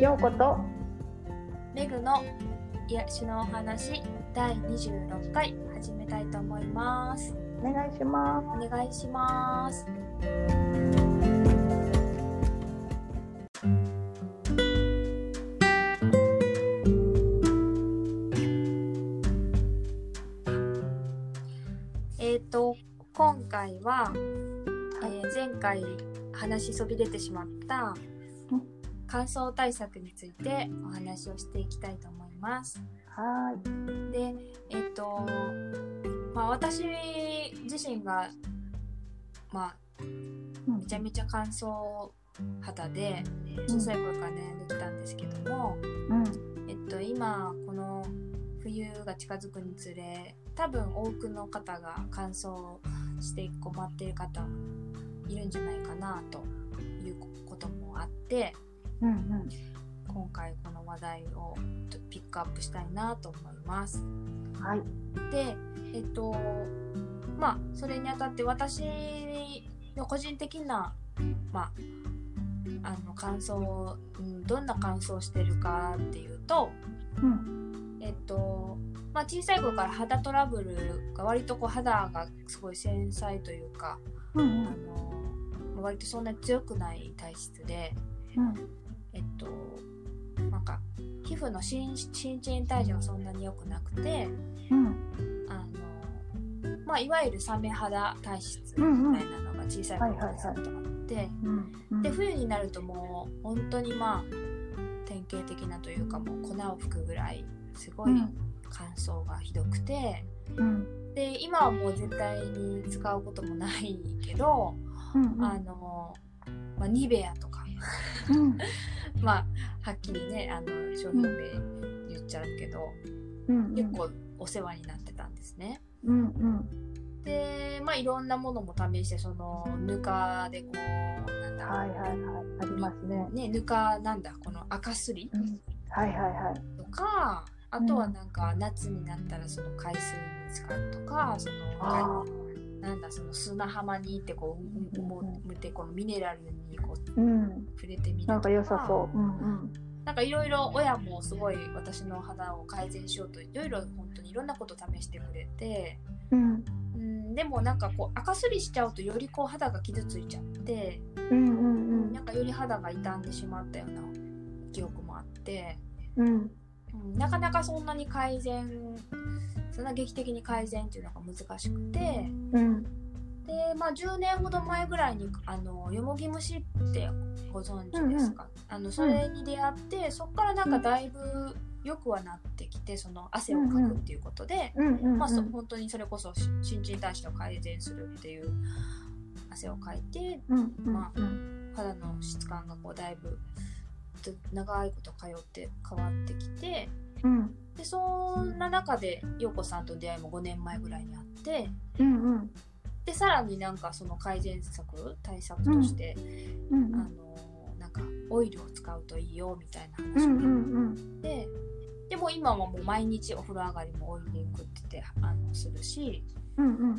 ようことメグの癒しのお話第26回始めたいと思います。お願いしまお願いします。えっ、と今回は、えー前回話しそびれてしまったうん乾燥対策についてお話をしていきたいと思います。すはーい。でえっ、とまあ私自身がまあうん。めちゃめちゃ乾燥肌で小さい頃から悩んできたんですけども、うん。えっと今この冬が近づくにつれ多分多くの方が乾燥して困っている方いるんじゃないかなということもあってうんうん。今回この話題をピックアップしたいなと思います。はい。でえっとまあそれにあたって私の個人的なまああの感想、うん、どんな感想をしてるかっていうとうん。えっとまあ小さい頃から肌トラブルが割とこう肌がすごい繊細というかうんうん。あのまあ割とそんなに強くない体質でうんえっとなんか皮膚の新新陳代謝がそんなに良くなくてうん。あのまあいわゆるサメ肌体質みうんうん。たいなのが小さい頃からずっとあって、うんうん。で冬になるともう本当にまあ典型的なというかもう粉を吹くぐらいすごいうん。乾燥がひどくて、うん。で今はもう絶対に使うこともないけど、うん。あの、まあ、ニベアとか。うん まあはっきりねあの商品名言っちゃうけど、うん。結構お世話になってたんですね。うんうん。でまあいろんなものも試してそのぬかでこうなんだ、はいはいはい。ありますね。ねぬかなんだ。この赤すりうん。はいはいはい。とかあとはなんか夏になったらその海水に使うとかそのあなんだその砂浜に行ってこううんうんうんもうてこのミネラルにこう触れてみるとかなんか良さそううんうんなんかいろいろ親もすごい私の肌を改善しようといろいろ本当にいろんなこと試してくれてうんうんでもなんかこう赤すりしちゃうとよりこう肌が傷ついちゃってうんうんなんかより肌が傷んでしまったような記憶もあって、うんうん、なかなかそんなに改善そんな劇的に改善っていうのが難しくて。うん。でまあ10年ほど前ぐらいにあのよもぎ虫ってご存知ですか、あのそれに出会ってそこからなんかだいぶ良くはなってきてその汗をかくっていうことで、うんうんまあ、そ本当にそれこそし新陳代謝を改善するっていう汗をかいてうんうんまうん。肌の質感がこうだいぶず長いこと通って変わってきてうんでそんな中で陽子さんとの出会いも5年前ぐらいにあってうんうん。でさらになんかその改善策対策として、うんあのなんかオイルを使うといいよみたいなうん話をって、でも今はもう毎日お風呂上がりもオイリングっててあのするし。うんうん。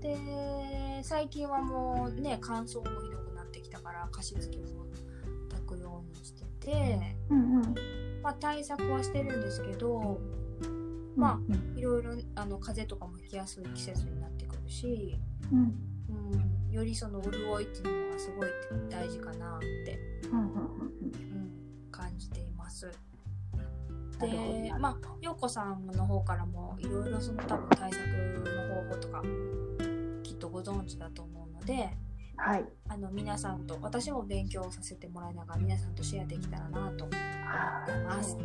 で最近はもうね乾燥もひどくなってきたから加湿器もまあ、対策はしてるんですけどまいろいろあの風邪とかもひきやすい季節になってくるし、うん。うん、よりその潤いっていうのがすごい大事かなって、うんうんうん、感じています。でまあ陽子さんの方からもいろいろその多分対策の方法とかきっとご存知だと思うのではいあの皆さんと私も勉強させてもらいながら皆さんとシェアできたらなと思います。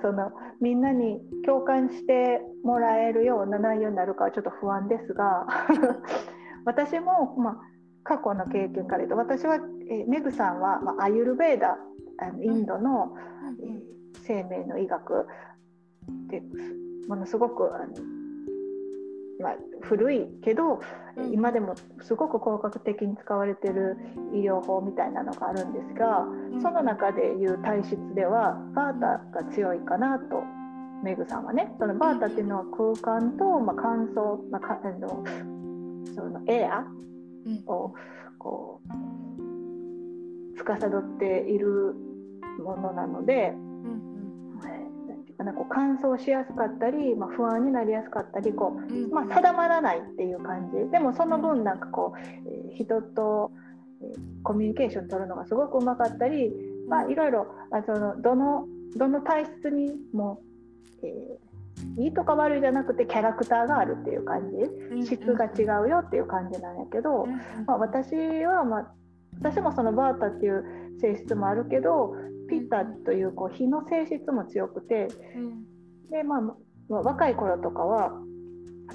そのみんなに共感してもらえるような内容になるかはちょっと不安ですが 私も、まあ、過去の経験から言うと私は、えーメグさんは、まあ、アユルベーダあのインドの、えー生命の医学でものすごくあの、まあ、古いけど、うん。今でもすごく効果的に使われてる医療法みたいなのがあるんですが、その中でいう体質ではガータが強いかなとメグさんはね。そのバータっていうのは空間と、まあ、乾燥、まあ、かあのそのエアうん。をこう司っているものなので、なんていうかなこう乾燥しやすかったり、まあ、不安になりやすかったりこううんまあ、定まらないっていう感じ。でもその分なんかこう、えー人と、えーコミュニケーション取るのがすごくうまかったり、まあ、いろいろあそのどのどの体質にも、えーいいとか悪いじゃなくてキャラクターがあるっていう感うんじ質が違うよっていう感じなんやけど、うん。まあ、私は、まあ、私もそのバータっていう性質もあるけどピッタというこう火の性質も強くてうん。で、まあ、まあ若い頃とかは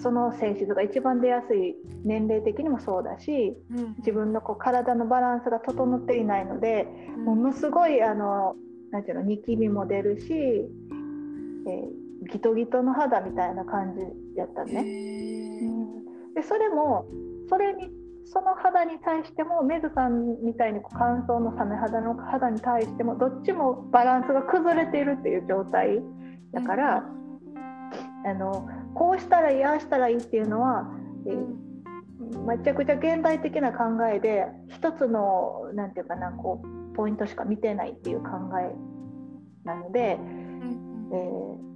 その性質が一番出やすい年齢的にもそうだしうん。自分のこう体のバランスが整っていないのでうん。ものすごいあのなんていうのニキビも出るし、えーギトギトの肌みたいな感じやったのね。でそれもそれにその肌に対してもメズさんみたいに乾燥のサメ肌の肌に対してもどっちもバランスが崩れているっていう状態だから、あのこうしたらいいああしたらいいっていうのは、えーめちゃくちゃ現代的な考えで一つのなんていうかなこうポイントしか見てないっていう考えなので、うん。えー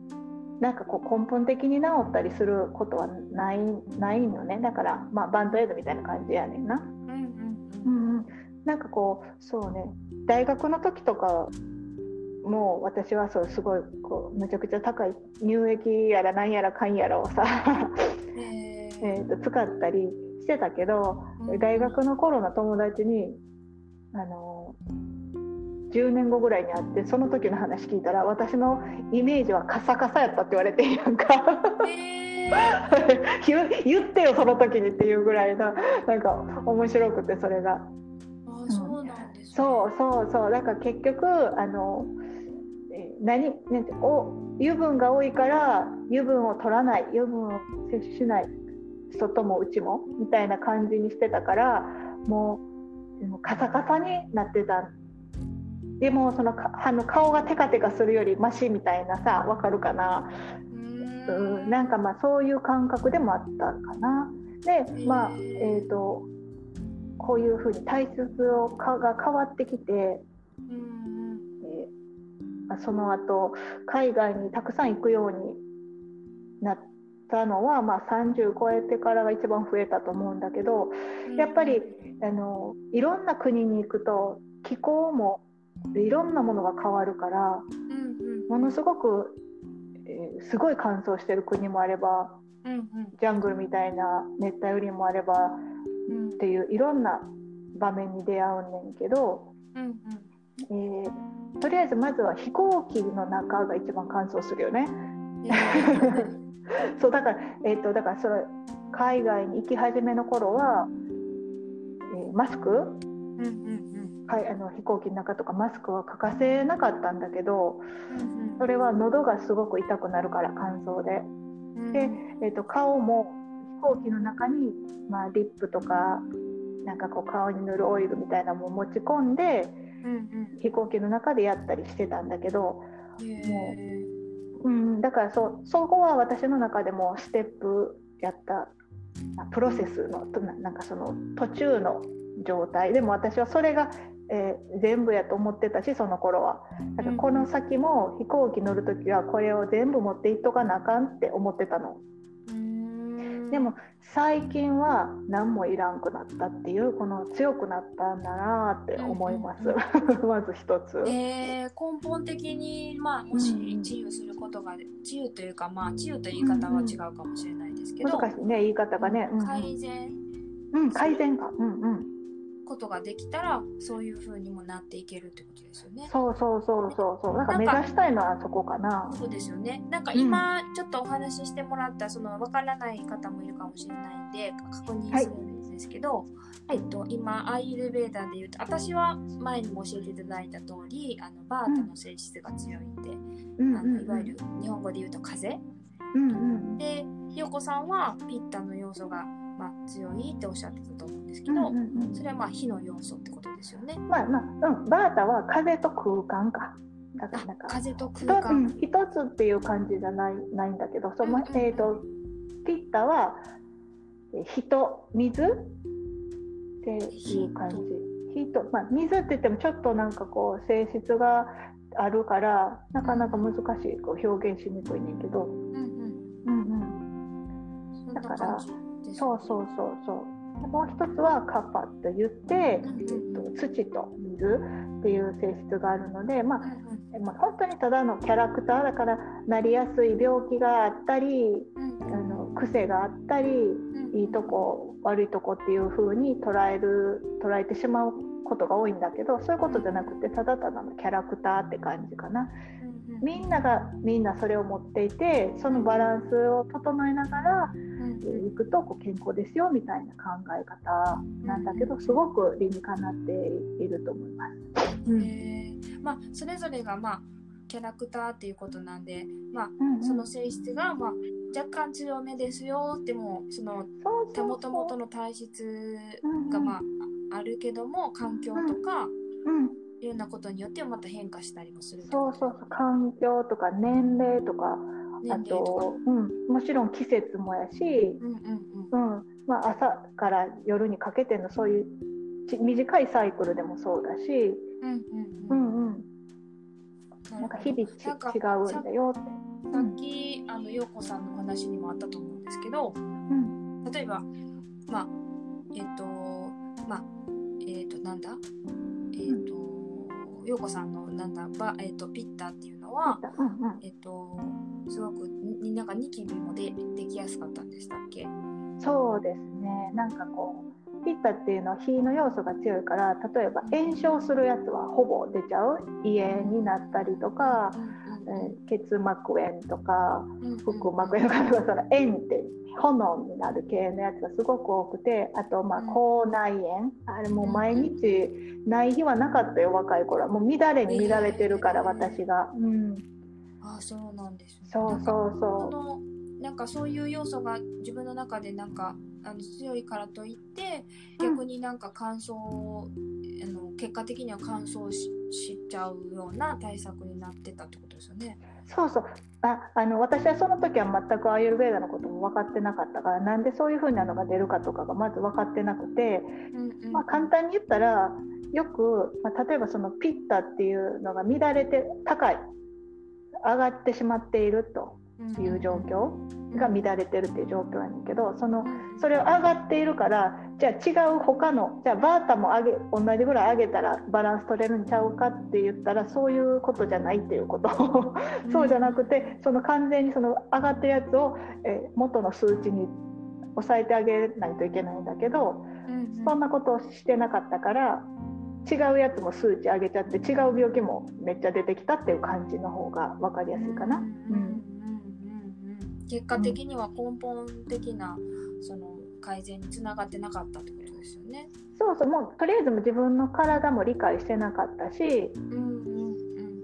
なんかこう根本的に治ったりすることはないないのね。だから、まあ、バンドエイドみたいな感じやねんな。うんうんうん。うん、なんかこうそうね。大学の時とかもう私はそうすごいこうむちゃくちゃ高い乳液やらなんやらかんやらをさ、えーと使ったりしてたけどうん大学の頃の友達にあの10年後ぐらいに会ってその時の話聞いたら私のイメージはカサカサやったって言われてんやんか。言言ってよその時にっていうぐらいのなんか面白くてそれが。あそうなんですね。そうそうそう。だから結局あのえー何なんてお油分が多いから油分を取らない油分を摂取しない外も内もみたいな感じにしてたからもうカサカサになってたでもそのかあの顔がテカテカするよりマシみたいなさわかるかな、ううん。ん、なんかまあそういう感覚でもあったかな。でまあえー、とこういうふうに体質をかが変わってきて、その後海外にたくさん行くようになったのは、まあ、30超えてからが一番増えたと思うんだけどうんやっぱりあのいろんな国に行くと気候もいろんなものが変わるからうんうん。ものすごく、えーすごい乾燥してる国もあればうんうん。ジャングルみたいな熱帯雨林もあればうん。っていういろんな場面に出会うねんけど、うんえーとりあえずまずは飛行機の中が一番乾燥するよね。そう だから、えー、とだからそれ海外に行き始めの頃は、えーマスク？ーうんうんはいあの飛行機の中とかマスクは欠かせなかったんだけどうんうん。それは喉がすごく痛くなるから乾燥で。で、えー、と顔も飛行機の中に、まあ、リップとかなんかこう顔に塗るオイルみたいなのも持ち込んでうん飛行機の中でやったりしてたんだけど、うんへうん、だからそうそこは私の中でもステップやったあプロセスのなんかその途中の状態。でも私はそれが、えー全部やと思ってたしその頃は。だからこの先も飛行機乗る時はこれを全部持っていっとかなあかんって思ってたの。でも最近は何もいらんくなったっていうこの強くなったんだなって思います、まず一つ。えー根本的に、まあ、もしうん。自由することが自由というか、まあ、自由という言い方は違うかもしれないですけど、難しいね言い方がね、うんうん。改善。うん、改善か、うんうん、ことができたらそういう風にもなっていけるってことですよね。そうそうそうそうそう。なんか目指したいのはそこかな。そうですよね。なんか今ちょっとお話ししてもらったそのわからない方もいるかもしれないんで確認するんですけど、えっと今アイルベーダーで言うと私は前にも教えていただいた通りあのバータの性質が強いんで、うん。あのいわゆる日本語で言うと風。うんうん。で陽子さんはピッタの要素が、まあ、強いっておっしゃってたと思うんですけど、うんうんうんそれはまあ火の要素ってことですよね。まあまあ、うん、バータは風と空間か。だからなんか風と一空間。つ一つっていう感じじゃないないんだけどその、うんうんうんえー、とピッタはえ人水っていう感じ人、まあ、水って言ってもちょっとなんかこう性質があるからなかなか難しいこう表現しにくいねんけど、うんうんうん、うん。そんな感じです。そうそうそうそう。でもう一つはカッパと言って、えうんー、と土と水っていう性質があるので、まあまあ、本当にただのキャラクターだからなりやすい病気があったりうんあの癖があったりうん。いいとこ悪いとこっていう風に捉える捉えてしまうことが多いんだけどそういうことじゃなくてただただのキャラクターって感じかな。みんながみんなそれを持っていてそのバランスを整えながらうんいくとこう健康ですよみたいな考え方なんだけどすごく理にかなっていると思います。うん。まあそれぞれがまあキャラクターっていうことなんで、まあうんうん。その性質がまあ若干強めですよってもそのもともとの体質がまああるけども環境とかうん。いろんなことによってまた変化したりもするそうそうそう。環境とか年齢とかあとうん、もちろん季節もやし、まあ、朝から夜にかけてのそういうち短いサイクルでもそうだし、なんか日々違うんだよって。さっきあの陽子さんのお話にもあったと思うんですけどうん。例えばまあえっ、とまあえっ、となんだ？えっ、と陽子さんのなんだ？ばえっ、とピッタっていうのはうんうん。えっ、とすごくになんかニキビもでできやすかったんでしたっけ？そうですね。なんかこうピッタっていうのは火の要素が強いから例えば炎症するやつはほぼ出ちゃう。胃炎になったりとか、えー結膜炎とか腹膜炎とかその炎って炎になる系のやつがすごく多くてあとまあうん。口内炎。あれもう毎日ない日はなかったよ若い頃は。もう乱れに乱れてるからえー。私が、うん、あそうなんですね。そうそうそそのなんかそういう要素が自分の中でなんかあの強いからといって逆になんか乾燥あの結果的には乾燥ししちゃうような対策になってたってことですよね。うそうそう。ああの私はその時は全くアーユルベーダのことも分かってなかったからなんでそういう風なのが出るかとかがまず分かってなくて、うんうん。まあ、簡単に言ったらよく、まあ、例えばそのピッタっていうのが乱れて高い。上がってしまっているという状況が乱れてるっていう状況やねんけどそのそれを上がっているからじゃあ違う他のじゃあバータも上げ同じぐらい上げたらバランス取れるんちゃうかって言ったらそういうことじゃないっていうこと。そうじゃなくてその完全にその上がってるやつを、えー元の数値に抑えてあげないといけないんだけどそんなことをしてなかったから違うやつも数値上げちゃって違う病気もめっちゃ出てきたっていう感じの方が分かりやすいかな。うん結果的には根本的なその改善につながってなかったってことですよね。そうそうもうとりあえず自分の体も理解してなかったしうん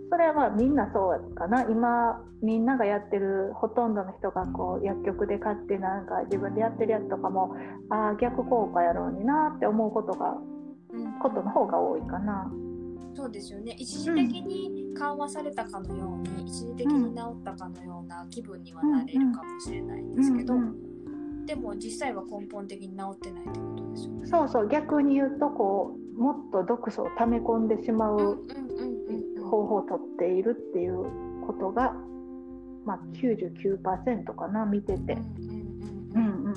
それはみんなそうかな今みんながやってるほとんどの人がこう薬局で買ってなんか自分でやってるやつとかもああ逆効果やろうになって思うことがうんことの方が多いかな。そうですよね。一時的に緩和されたかのように、一時的に治ったかのような気分にはなれるかもしれないんですけど、うんうん。でも実際は根本的に治ってないってことですよね。そうそう逆に言うとこうもっと毒素を溜め込んでしまうんうんううんうん方法をとっているっていうことが、まあ、99%かな見てて。うんうんううん。んうん。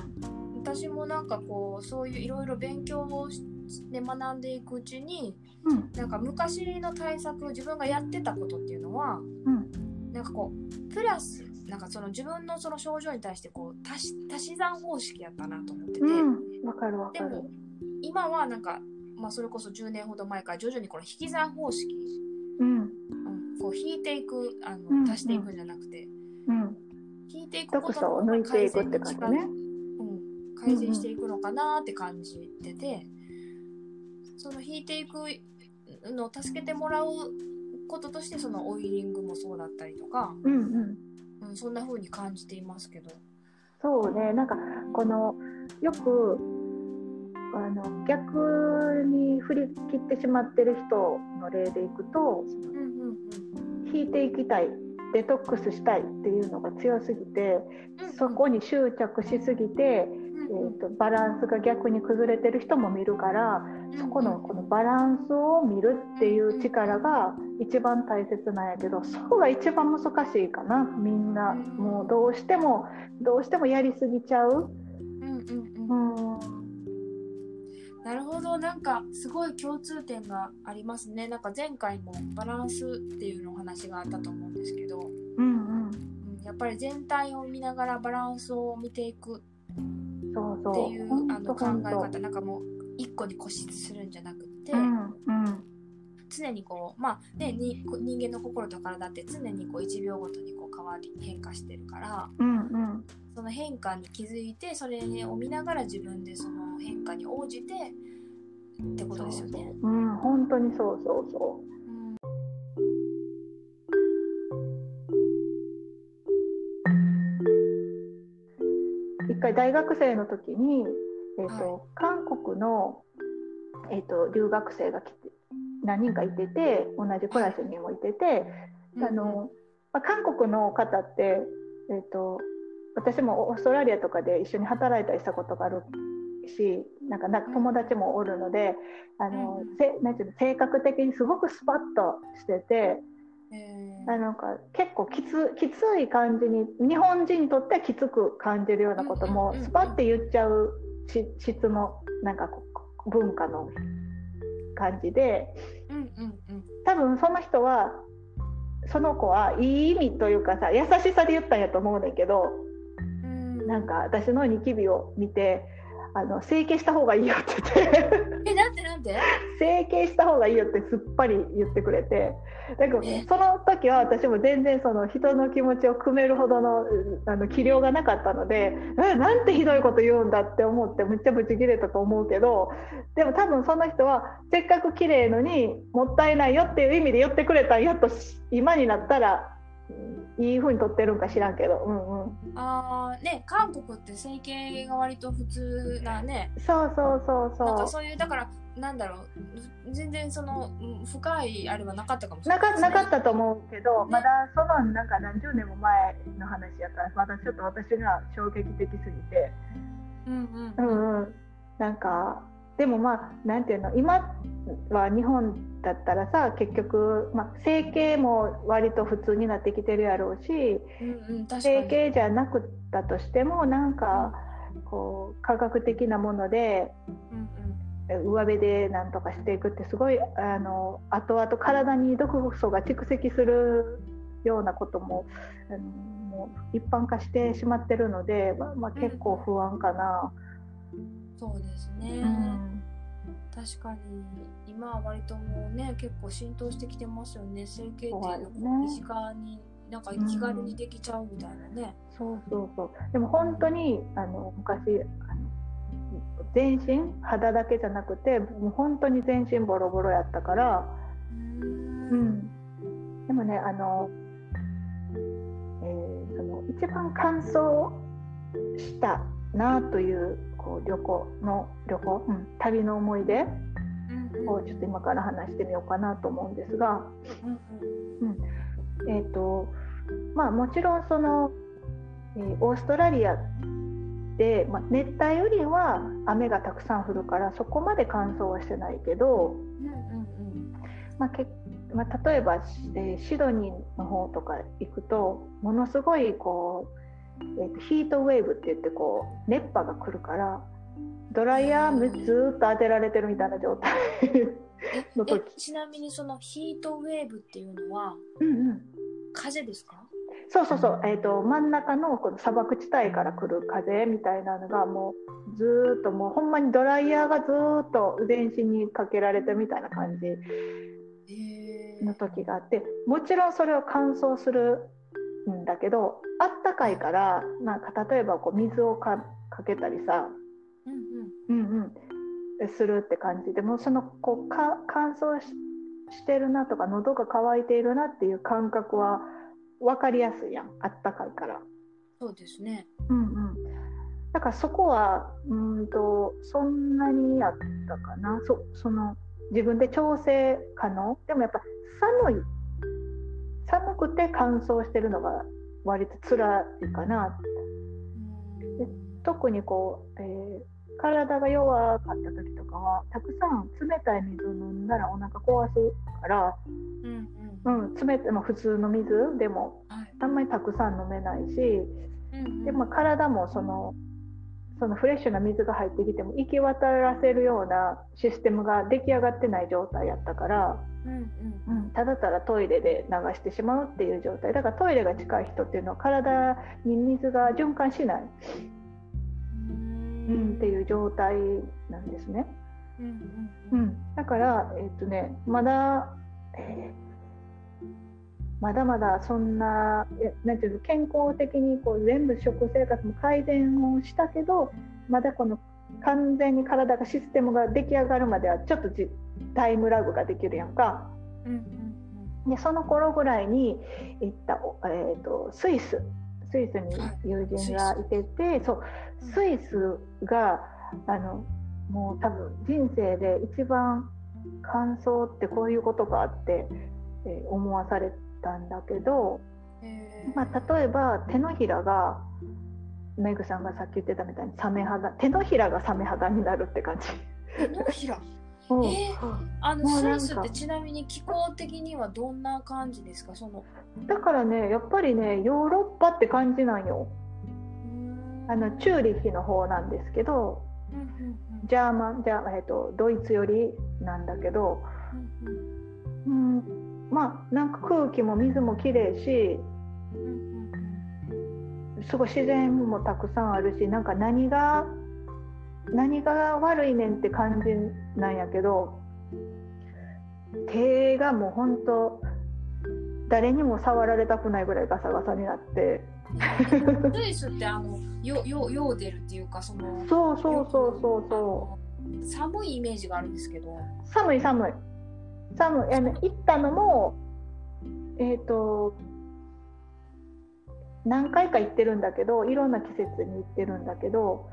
私もなんかこうそういういろいろ勉強をして学んでいくうちにうん。なんか昔の対策自分がやってたことっていうのはうん。なんかこうプラスなんかその自分のその症状に対してこう足し足し算方式やったなと思ってて、うん。わかるわでかる。も。今はなんか、まあ、それこそ10年ほど前から徐々にこの引き算方式、うん。うん、こう引いていくあの、うん。足していくんじゃなくて。うん。引いていくことを抜いていくって感じね。うん、改善していくのかなって感じてて、その引いていくのを助けてもらうこととしてそのオイリングもそうだったりとか、うんうん。うん、そんな風に感じていますけど。そうね。なんかこのよくあの逆に振り切ってしまってる人の例でいくとうんうんうん。引いていきたいデトックスしたいっていうのが強すぎてそこに執着しすぎて、えーと、バランスが逆に崩れてる人も見るからそこのこのバランスを見るっていう力が一番大切なんやけどそこが一番難しいかな。みんなもうどうしてもどうしてもやりすぎちゃう。うんなるほど。なんかすごい共通点がありますね。なんか前回もバランスっていうのお話があったと思うんですけど、うんうん、やっぱり全体を見ながらバランスを見ていくっていうあの考え方。なんかもう一個に固執するんじゃなくて、うんうん、常にこうまあね人間の心と体って常にこう1秒ごとにこう変わり変化してるから、うんうん、その変化に気づいてそれを見ながら自分でその変化に応じてってことですよね。うん、本当にそうそうそう。一回大学生の時に、えーと、はい、韓国の、えーと、留学生が来て何人かいてて同じクラスにもいてて、あのまあ、韓国の方って、えーと私もオーストラリアとかで一緒に働いたりしたことがあるしなんかなん。か友達もおるのであの、うん、せなんていうの性格的にすごくスパッとしてて。あなんか結構きつきつい感じに日本人にとってはきつく感じるようなこともスパッて言っちゃう質のなんか文化の感じで、多分その人はその子はいい意味というかさ優しさで言ったんやと思うねんけどなんか私のニキビを見てあの整形した方がいいよって言って。えなんでなんで？整形した方がいいよってすっぱり言ってくれて。だけどその時は私も全然その人の気持ちを汲めるほどのあの器量がなかったのでえなんてひどいこと言うんだって思ってむっちゃブチギレたと思うけどでも多分その人はせっかく綺麗のにもったいないよっていう意味で言ってくれたんやと今になったらいいふうに撮ってるんか知らんけど、うんうん、ああね韓国って整形が割と普通なね。そうそうそうそう。なんかそういうだからなんだろう全然その深いあれはなかったかもしれない、ね、なかったと思うけど、ね、まだそのなんか何十年も前の話やからまだちょっと私が衝撃的すぎて。うんうん、うんうん、なんかでもまあなんていうの今は日本だったらさ結局、まあ、整形も割と普通になってきてるやろうし、うんうん、整形じゃなくったとしてもなんかこう科学的なもので、うんうん、上辺でなんとかしていくってすごいあの後々体に毒素が蓄積するようなこともあのもう一般化してしまってるので、まあ、まあ、結構不安かな。うん、そうですね、うん確かに。今は割ともうね結構浸透してきてますよね。整形っていうの身近に、なんか気軽にできちゃうみたいなね、うん、そうそうそう。でも本当にあの昔あの全身肌だけじゃなくてもう本当に全身ボロボロやったから。うん。でもねあの、えー、その一番乾燥したなというこう旅行の旅行、うん、旅の思い出をちょっと今から話してみようかなと思うんですが、うん、えっ、ー、とまあもちろんその、えー、オーストラリアで、まあ、熱帯よりは雨がたくさん降るからそこまで乾燥はしてないけど、まあけまあ、例えば、えー、シドニーの方とか行くとものすごいこうえーと、ヒートウェーブって言ってこう熱波が来るからドライヤーずっと当てられてるみたいな状態 の時。ちなみにそのヒートウェーブっていうのは、うんうん、風ですか？そうそうそう、えーと、真ん中のこの砂漠地帯から来る風みたいなのがもうずっともうほんまにドライヤーがずっと全身にかけられてみたいな感じの時があってもちろんそれを乾燥するんだけどあったかいからなんか例えばこう水をかけたりさ、うんうん。うんうん、するって感じでもそのこうか乾燥してるなとか喉が渇いているなっていう感覚は分かりやすいやん。あったかいから。そうですね、うんうん、だからそこはうんとそんなにやったかな。そその自分で調整可能。でもやっぱ寒い寒くて乾燥してるのが割と辛いかな。うん特にこう、えー体が弱かった時とかはたくさん冷たい水を飲んだらお腹壊すから、うんうん。うん、冷たい、まあ、普通の水でもはい。あんまりたくさん飲めないしうんうん。で、まあ、体もそのそのフレッシュな水が入ってきても行き渡らせるようなシステムが出来上がってない状態やったから、うんうん。うん、ただただトイレで流してしまうっていう状態だからトイレが近い人っていうのは体に水が循環しない、うん、っていう状態なんですね。うん。うん。だから、えっとね、まだ、えーまだまだそんなえなんていうの健康的にこう全部食生活も改善をしたけどまだこの完全に体がシステムが出来上がるまではちょっとじタイムラグができるやんか。うんうんでその頃ぐらいに行った、おえー、とスイス。スイスに友人がいてて、そう。スイスがあのもう多分人生で一番乾燥ってこういうことかって、えー思わされたんだけど、まあ、例えば手のひらがメグさんがさっき言ってたみたいにサメ肌手のひらがサメ肌になるって感じ。手のひら？うん。えあのスイスってちなみに気候的にはどんな感じですか？その。だからねやっぱりねヨーロッパって感じなんよ。あのチューリッヒの方なんですけどジャーマンじゃ、えー、とドイツよりなんだけど、まあなんか空気も水もきれいしすごい自然もたくさんあるしなんか何が何が悪いねんって感じなんやけど手がもうほんと誰にも触られたくないぐらいガサガサになって。うん。スイスってあのよよヨーデルっていうかそのそうそうそうそうそう。寒いイメージがあるんですけど。う寒い寒い寒いあの行ったのもえっ、と何回か行ってるんだけどいろんな季節に行ってるんだけど、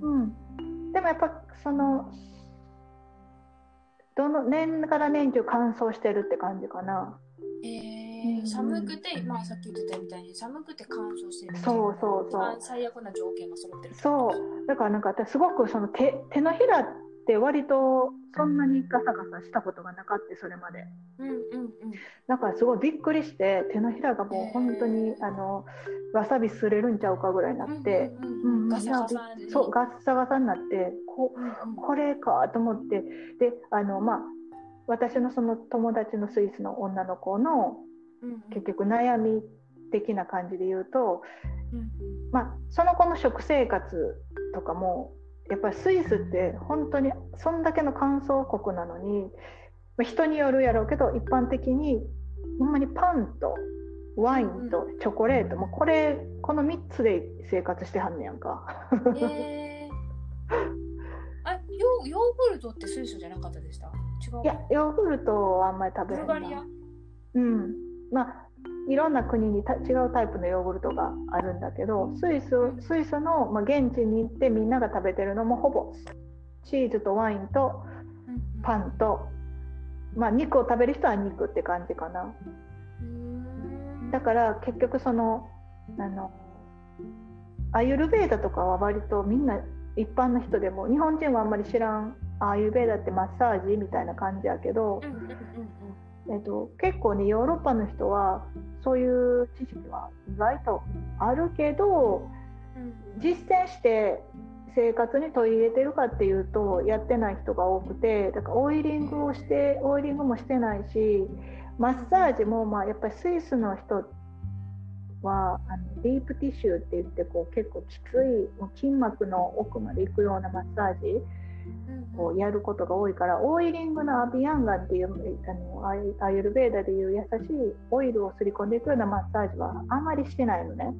うんうんでもやっぱそのどの年から年中乾燥してるって感じかな。えー、寒くて、まあ、さっき言ってたみたいに寒くて乾燥してるそうそうそう。最悪な条件が揃ってるそう。だからなんか私すごくその手手のひらって割とそんなにガサガサしたことがなかったそれまで。うんうんうん。だからすごいびっくりして手のひらがもう本当にあのわさびすれるんちゃうかぐらいになって、うんうんううんんガサガサに。そうガッサガサになってこうんうん。これかと思ってであのまあ私のその友達のスイスの女の子のうんうん。結局悩み的な感じで言うと、うん。まあ、その子の食生活とかもやっぱりスイスって本当にそんだけの乾燥国なのに、まあ人によるやろうけど一般的にほんまにパンとワインとチョコレート、もうこれこの3つで生活してはんねやんか。えー、あヨーヨーグルトってスイスじゃなかったでした？違う。いやヨーグルトはあんまり食べへんな。ブルガリア。うん、まあいろんな国にた違うタイプのヨーグルトがあるんだけどスイススイスの、まあ、現地に行ってみんなが食べてるのもほぼチーズとワインとパンと、まあ、肉を食べる人は肉って感じかな。ンだから結局そのあのアユルベーダとかは割とみんな一般の人でも日本人はあんまり知らんあアユルベーダってマッサージみたいな感じやけど、えっと、結構ねヨーロッパの人はそういう知識は意外とあるけどうん。実践して生活に取り入れてるかっていうとやってない人が多くてだからオイリングをしてオイリングもしてないしマッサージもまあやっぱりスイスの人はあのディープティッシュって言ってこう結構きついもう筋膜の奥まで行くようなマッサージうんをやることが多いからオイリングのアビアンガンっていうあのアユルベーダでいう優しいオイルをすり込んでいくようなマッサージはあんまりしてないのね。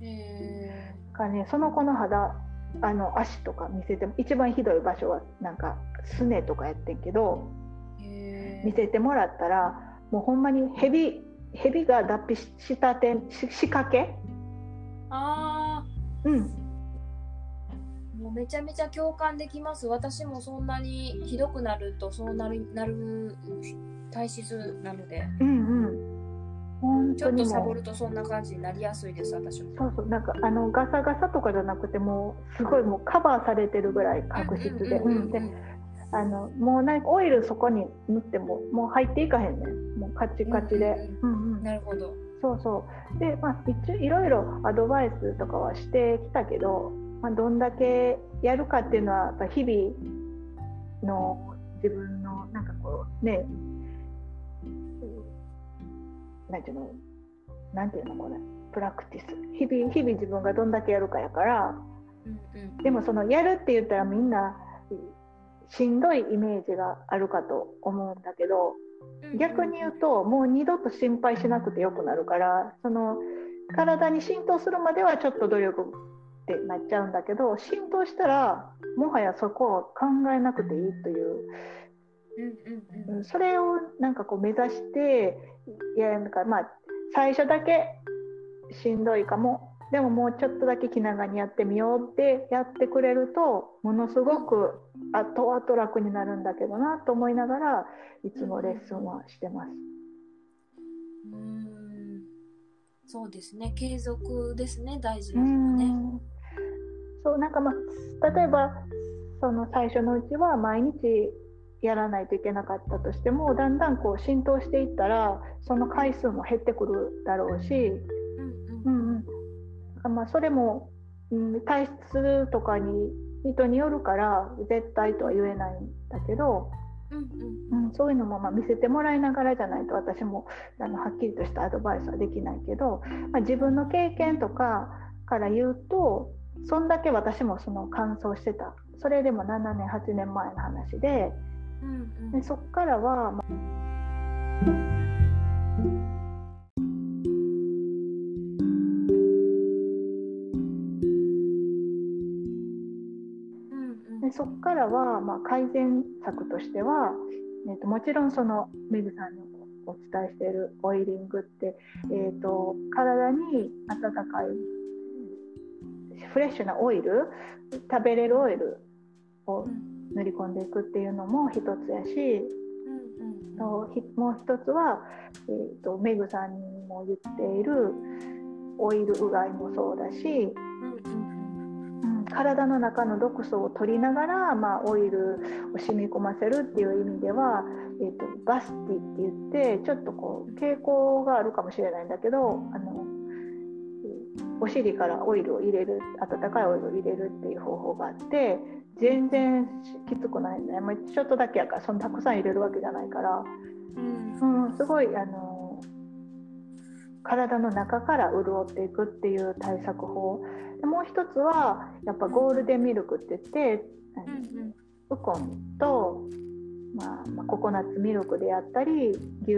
へだからねその子の肌あの足とか見せても一番ひどい場所はなんかすねとかやってんけどーへー。見せてもらったらもうほんまにヘビヘビが脱皮ししたてし仕掛け？あうん。ーもうめちゃめちゃ共感できます。私もそんなにひどくなるとそうなるなる体質なので。うんうん。本ちょっとサボるとそんな感じになりやすいです私もそうそうなんかあのガサガサとかじゃなくてもうすごいもうカバーされてるぐらい角質で。あのもうなんかオイルそこに塗ってももう入っていかへんねん。もうカチカチで、うん。うんうん。なるほど。そうそう。でまあ一応いろいろアドバイスとかはしてきたけど、まあ、どんだけやるかっていうのはやっぱ日々の自分のなんかこうねなんていうのなんていうのこれプラクティス日々日々自分がどんだけやるかやからでもそのやるって言ったらみんなしんどいイメージがあるかと思うんだけど逆に言うともう二度と心配しなくてよくなるからその体に浸透するまではちょっと努力ってなっちゃうんだけど浸透したらもはやそこを考えなくていいという。うんうんうん。うんそれをなんかこう目指してやるのかまあ最初だけしんどいかも。でももうちょっとだけ気長にやってみようってやってくれるとものすごく後々楽になるんだけどなと思いながらいつもレッスンはしてます。うーん。そうですね。継続ですね。大事うなのはねんそうなんかまあ例えばその最初のうちは毎日やらないといけなかったとしてもだんだんこう浸透していったらその回数も減ってくるだろうし、うんうん。まあそれも、うん、体質とかに人によるから絶対とは言えないんだけど、うんうん。うん、そういうのもまあ見せてもらいながらじゃないと私もあのはっきりとしたアドバイスはできないけど、まあ、自分の経験とかから言うとそんだけ私もその乾燥してた。それでも7年8年前の話で。うんうん。でそっからは、まうんうん。でそこからは、まあ、改善策としては、えー、ともちろんそのメグさんにお伝えしているオイリングって、えー、と体に温かいフレッシュなオイル食べれるオイルをうん。塗り込んでいくっていうのも一つやし、うんうんとひもう一つは、えー、とメグさんにも言っているオイルうがいもそうだし、うんうんうん。体の中の毒素を取りながら、まあ、オイルを染み込ませるっていう意味では、えー、とバスティって言ってちょっとこう傾向があるかもしれないんだけどあのえーお尻からオイルを入れる温かいオイルを入れるっていう方法があって全然きつくないね、まあ、ちょっとだけやからそんなたくさん入れるわけじゃないから、うん。うん、すごいあの体の中から潤っていくっていう対策法。でもう一つはやっぱゴールデンミルクって言って、うんうん。ウコンと、まあ、まあココナッツミルクであったり牛乳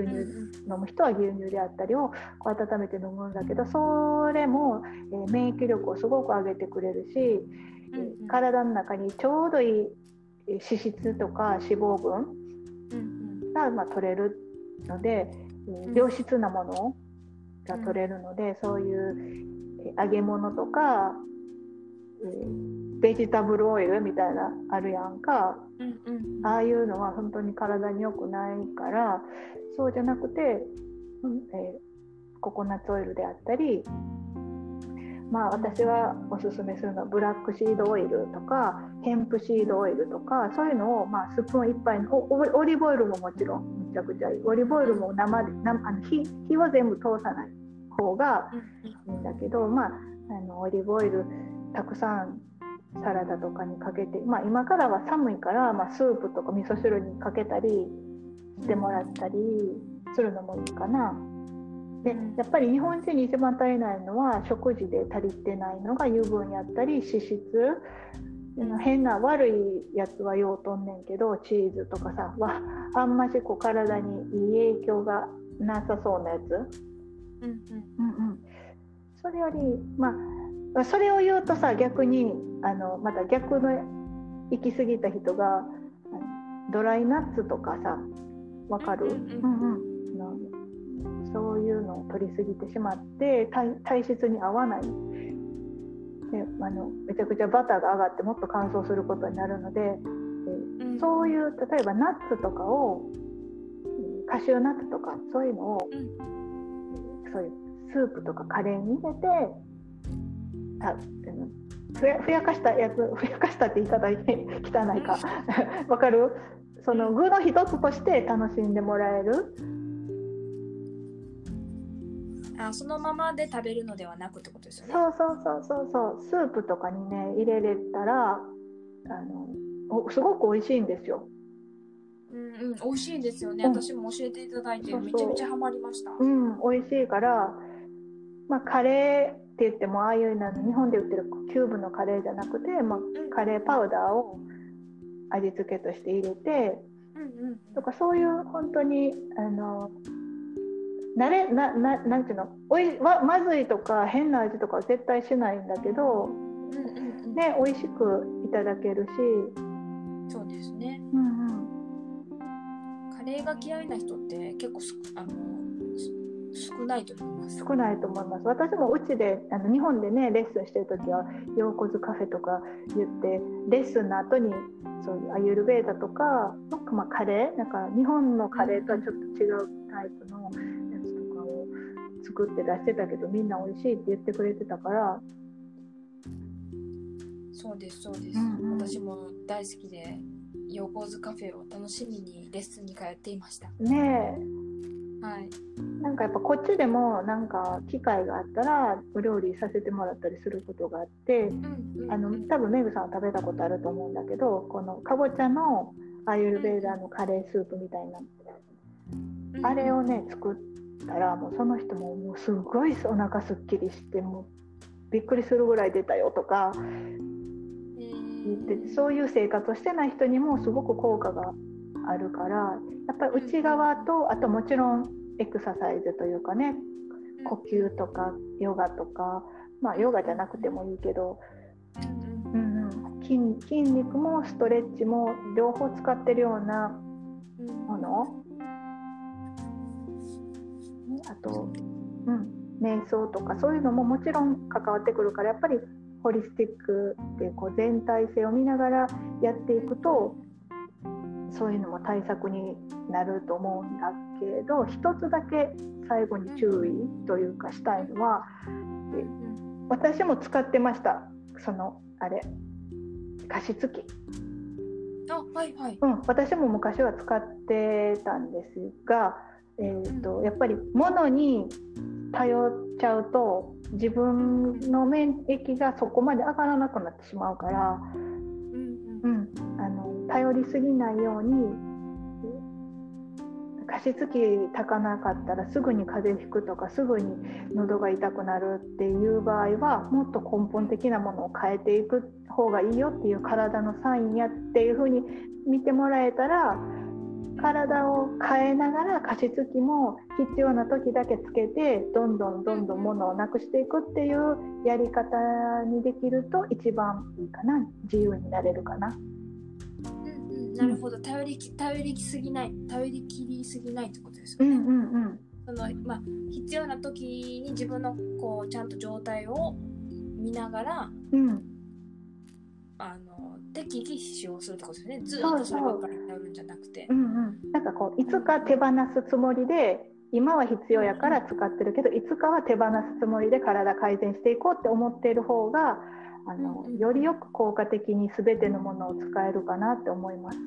飲む人は牛乳であったりをこう温めて飲むんだけどそれも、えー免疫力をすごく上げてくれるし、えー体の中にちょうどいいえー脂質とか脂肪分が、まあ、取れるので、えー良質なものが取れるので、そういう、えー揚げ物とか、えーベジタブルオイルみたいなあるやんか。うんうん。ああいうのは本当に体に良くないからそうじゃなくて、うんえーココナッツオイルであったりまあ私はおすすめするのはブラックシードオイルとかヘンプシードオイルとかそういうのを、まあ、スプーン1杯オリーブオイルももちろんめちゃくちゃいい。オリーブオイルも生で生あの火火は全部通さない方がいいんだけど、まあ、あのオリーブオイルたくさんサラダとかにかけて、まあ、今からは寒いから、まあ、スープとか味噌汁にかけたりしてもらったりするのもいいかな。でやっぱり日本人に一番足りないのは食事で足りてないのが油分やったり脂質。変な悪いやつはようとんねんけどチーズとかさわあんましこう体にいい影響がなさそうなやつ、うんうん。うんうん、それよりまあそれを言うとさ逆にあのまた逆の行き過ぎた人がドライナッツとかさわかる、うんうんうん。そういうのを取りすぎてしまって体体質に合わない。であのめちゃくちゃバターが上がってもっと乾燥することになるので、えうん。そういう例えばナッツとかをうんカシューナッツとかそういうのをうん。そういうスープとかカレーに入れてたふやふやかしたやつふやかしたって言い方 汚いか。わかる？その具の一つとして楽しんでもらえる？あそのままで食べるのではなくってことですよね。そうそうそうそうそう。スープとかにね入れれたらあのおすごく美味しいんですよ。うんうん、美味しいんですよね。うん。私も教えていただいて、そうそう。めちゃめちゃハマりました。うん、美味しいから、まあ、カレーって言ってもああいうの日本で売ってるキューブのカレーじゃなくて、まあ、カレーパウダーを味付けとして入れてうんうん。とかそういう本当にあの慣れなななんていうのおいわまずいとか変な味とかは絶対しないんだけど、うんうんうん。ね、美味しくいただけるし、そうですね。うんうん、カレーが嫌いな人って結構すあのす少ないと思います。少ないと思います。私もうちであの日本でねレッスンしてる時は陽骨カフェとか言ってレッスンの後にそういうアユルベーダとかの、まあ、カレー？なんか日本のカレーとはちょっと違うタイプのやつとかを作って出してたけどみんな美味しいって言ってくれてたから。そうですそうです、うんうん。私も大好きでヨーコーズカフェを楽しみにレッスンに通っていました。ねはい。えなんかやっぱこっちでもなんか機会があったらお料理させてもらったりすることがあってうんうんあの多分メグさんは食べたことあると思うんだけどこのかぼちゃのアーユルベーダーのカレースープみたいな。あれをね作ったらもうその人ももうすごいお腹すっきりしてもうびっくりするぐらい出たよとか言っててそういう生活をしてない人にもすごく効果があるからやっぱり内側とあともちろんエクササイズというかね呼吸とかヨガとかまあヨガじゃなくてもいいけど、うんうん、筋筋肉もストレッチも両方使ってるようなもの。あと、うん、瞑想とかそういうのももちろん関わってくるからやっぱりホリスティックっていうこう全体性を見ながらやっていくとそういうのも対策になると思うんだけど一つだけ最後に注意というかしたいのはえ私も使ってました。そのあれ加湿器、あはいはい。うん、私も昔は使ってたんですが、えー、とやっぱり物に頼っちゃうと自分の免疫がそこまで上がらなくなってしまうから、頼りすぎないように加湿器炊かなかったらすぐに風邪ひくとかすぐに喉が痛くなるっていう場合はもっと根本的なものを変えていく方がいいよっていう体のサインやっていうふうに見てもらえたら体を変えながら加湿器も必要な時だけつけてどんどんどんどんものをなくしていくっていうやり方にできると一番いいかな自由になれるかな。なるほど頼りき頼りきすぎない頼りきりすぎないってことですよね。うんうんうんそのまあ必要な時に自分のこうちゃんと状態を見ながらうんあの適宜使用するってことですね。ずっとそればっかり頼るんじゃなくてう。んうん、なんかこういつか手放すつもりで今は必要やから使ってるけどいつかは手放すつもりで体改善していこうって思っている方があのよりよく効果的に全てのものを使えるかなって思います。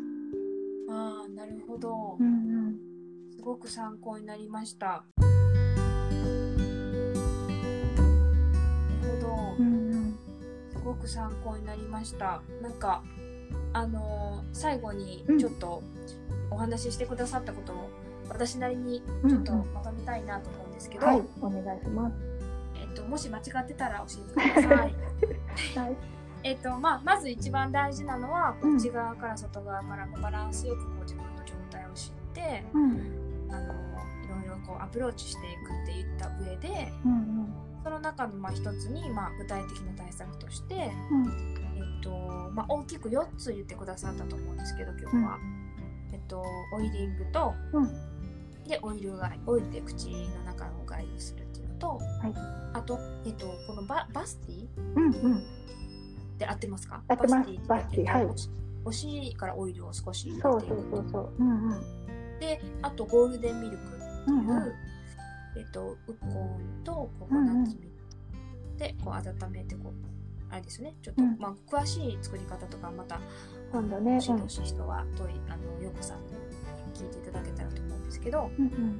ああなるほどう。んすごく参考になりました。なるほど。うんうんすごく参考になりました。なんかあのー最後にうんちょっとお話ししてくださったことを私なりにちょっとまとめたいなと思うんですけど、はい、お願いします。えっともし間違ってたら教えてください。はい、えっとまあまず一番大事なのはこううん内側から外側からのバランスよくこう自分の状態を知って、うん。あのいろいろこうアプローチしていくって言った上で、うんその中のまあ一つにまあ具体的な対策として。うん。えっとまあ、大きく4つ言ってくださったと思うんですけど今日は、えっと、オイリングとうん。でオイルがオイルで口の中を外遊するっていうのと、はい。あと、えっと、このババスティ？うんうんで合ってますか？合ってます。ィバスティはい。えっとお尻からオイルを少し入そうそうくそうそう。うんうん。であとゴールデンミルクっていう、うんうん。えっと、ウコンとココナッツミルク。でこう温めてこうあれですね。ちょっと、うん。まあ、詳しい作り方とかまた今度ね。指導し人はといあのよこさんに聞いていただけたらと思うんですけど。うんうん。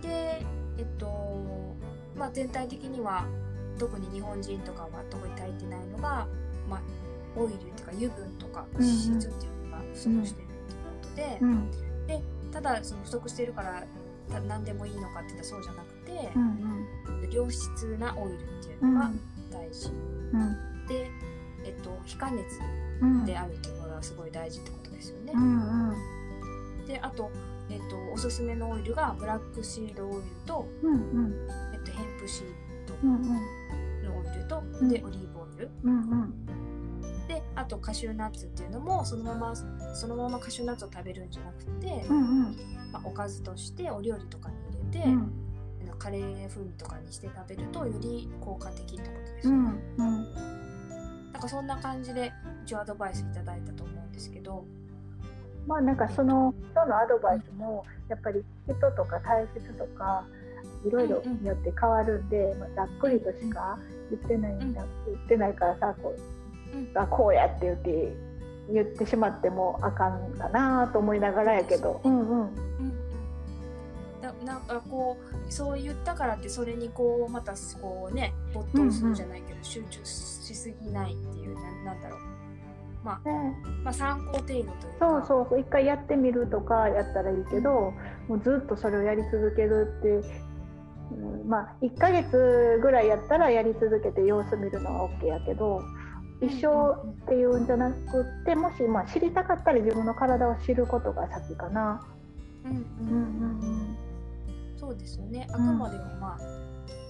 でえっとまあ全体的には特に日本人とかは特に足りてないのが、まあ、オイルっていうか油分とかうんうん。脂質っていうのが不足してるってことで、うん。ただその不足してるからた何でもいいのかって言ったらそうじゃなくてう、ん良質なオイルっていううん。のが大事、うん。で、えっと、非加熱うん。であるっていうのがすごい大事ってことですよね。うんうん。であと、えっと、おすすめのオイルがブラックシードオイルと、うんうん。えっと、ヘンプシードうんうん。のオイルと、うん。でオリーブオイル。うんうん。であとカシューナッツっていうのもそのままそのままカシューナッツを食べるんじゃなくて、うんうん。まあ、おかずとしてお料理とかに入れて、うん。カレー風味とかにして食べるとより効果的ってことですよね。うん。うん。なんかそんな感じで一応アドバイスいただいたと思うんですけど、まあなんかその人のアドバイスもやっぱり人とか体質とかいろいろによって変わるんで、まあ、ざっくりとしか言ってないんだ、言ってないからさこう、うん。あこうやって言って言ってしまってもあかんかなと思いながらやけど。うんうん。うんうん、だなんかこうそう言ったからってそれにこうまたこうね没頭するじゃないけど、集中しすぎないっていうななんだろう、まあ、ね。まあ参考程度というか。そうそうそう。一回やってみるとかやったらいいけどもうずっとそれをやり続けるって、うん、まあ1ヶ月ぐらいやったらやり続けて様子見るのは OK やけど一生っていうんじゃなくってもし、まあ、知りたかったら自分の体を知ることが先かな。うんうんうん。うんそうですよね。あくうんまでもまあ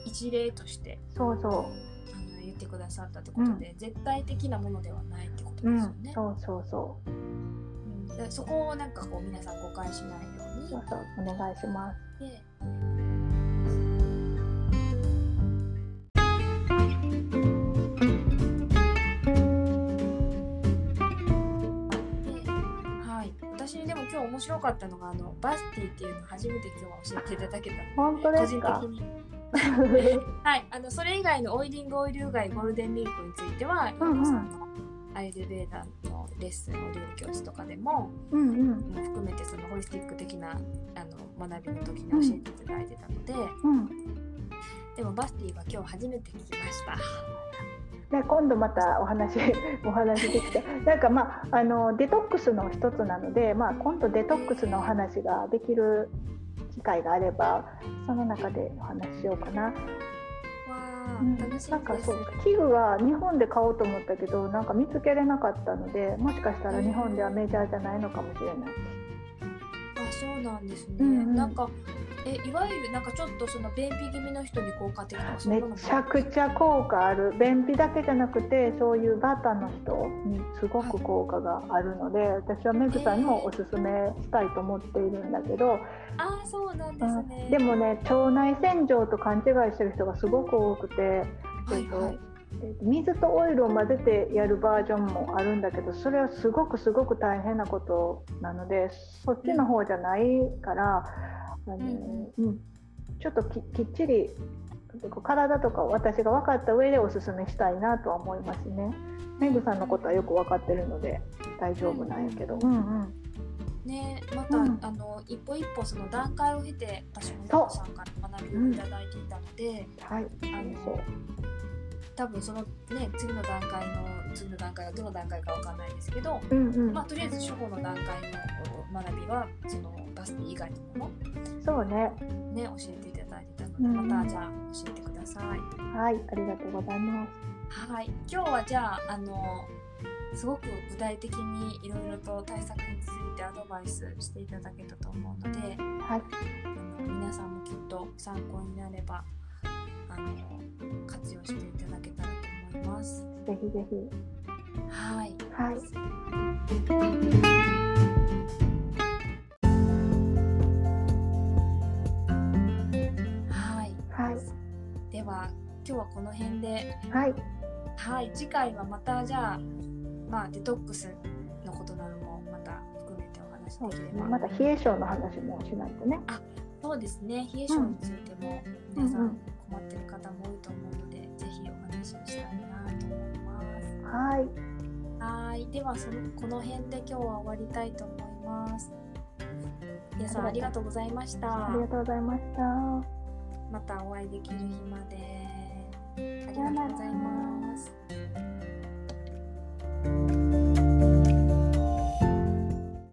一例としてそうそあの言ってくださったってことで、絶対的なものではないってことう、うですよね。、ん。そうそうそう。ん。でそこをなんかこう皆さん誤解しないように。うそうそう。お願いします。で面白かったのがあのバスティっていうのを初めて今日は教えていただけた本当で個人すか的に はい、あのそれ以外のオイリングオイル以外ゴールデンミルクについては、うんうんさんのアイルベーダのレッスンお料理教室とかでもうんうんも含めてそのホリスティック的なあの学びの時に教えていただいてたので、うんでもバスティは今日初めて聞きました。ね、今度またお話 お話できたなんかまああのデトックスの一つなので、まあ、今度デトックスのお話ができる機会があればその中でお話ししようかな。うんなんかそう。器具は日本で買おうと思ったけどなんか見つけれなかったのでもしかしたら日本ではメジャーじゃないのかもしれない。あ、そうなんですね。うんうんなんかえいわゆるなんかちょっとその便秘気味の人に効果的なめちゃくちゃ効果ある便秘だけじゃなくてそういうバターの人にすごく効果があるので私はメグさんにもおすすめしたいと思っているんだけど、あーそうなんですね。うんでもね腸内洗浄と勘違いしてる人がすごく多くて、はいえっとはい。えっと水とオイルを混ぜてやるバージョンもあるんだけどそれはすごくすごく大変なことなのでそっちの方じゃないから、あのうんちょっとききっちり体とかを私が分かった上でおすすめしたいなとは思いますね。メグさんのことはよく分かってるので大丈夫なんやけど。うんうん。ねまた、うん。あの一歩一歩その段階を経て私もさんから学びをいただいていたので、はい、あのそう多分そのね次の段階の次の段階がどの段階かわかんないですけど、うんうんまあとりあえず初歩の段階の学びはそのバスティ以外のもそうねのね教えていただいてたので、うんまたじゃあ教えてください。はいありがとうございます。はい、今日はじゃああのすごく具体的にいろいろと対策についてアドバイスしていただけたと思うのではいあの皆さんもきっと参考になればあの活用していただます。ぜひぜひ。はい、はい。はい、はい。では今日はこの辺で、はい。はい、次回はまたじゃあまあデトックスのことなどもまた含めてお話そうできれば。また冷え性の話もしないとね。そうですね。冷え性についても皆さん。困ってる方も多いと思うので、ぜひお話をしたいなと思います。はいはい、ではそのこの辺で今日は終わりたいと思います。皆さんありがとうございましたあ。りがとうございました。またお会いできる日まで。ありがとうございます。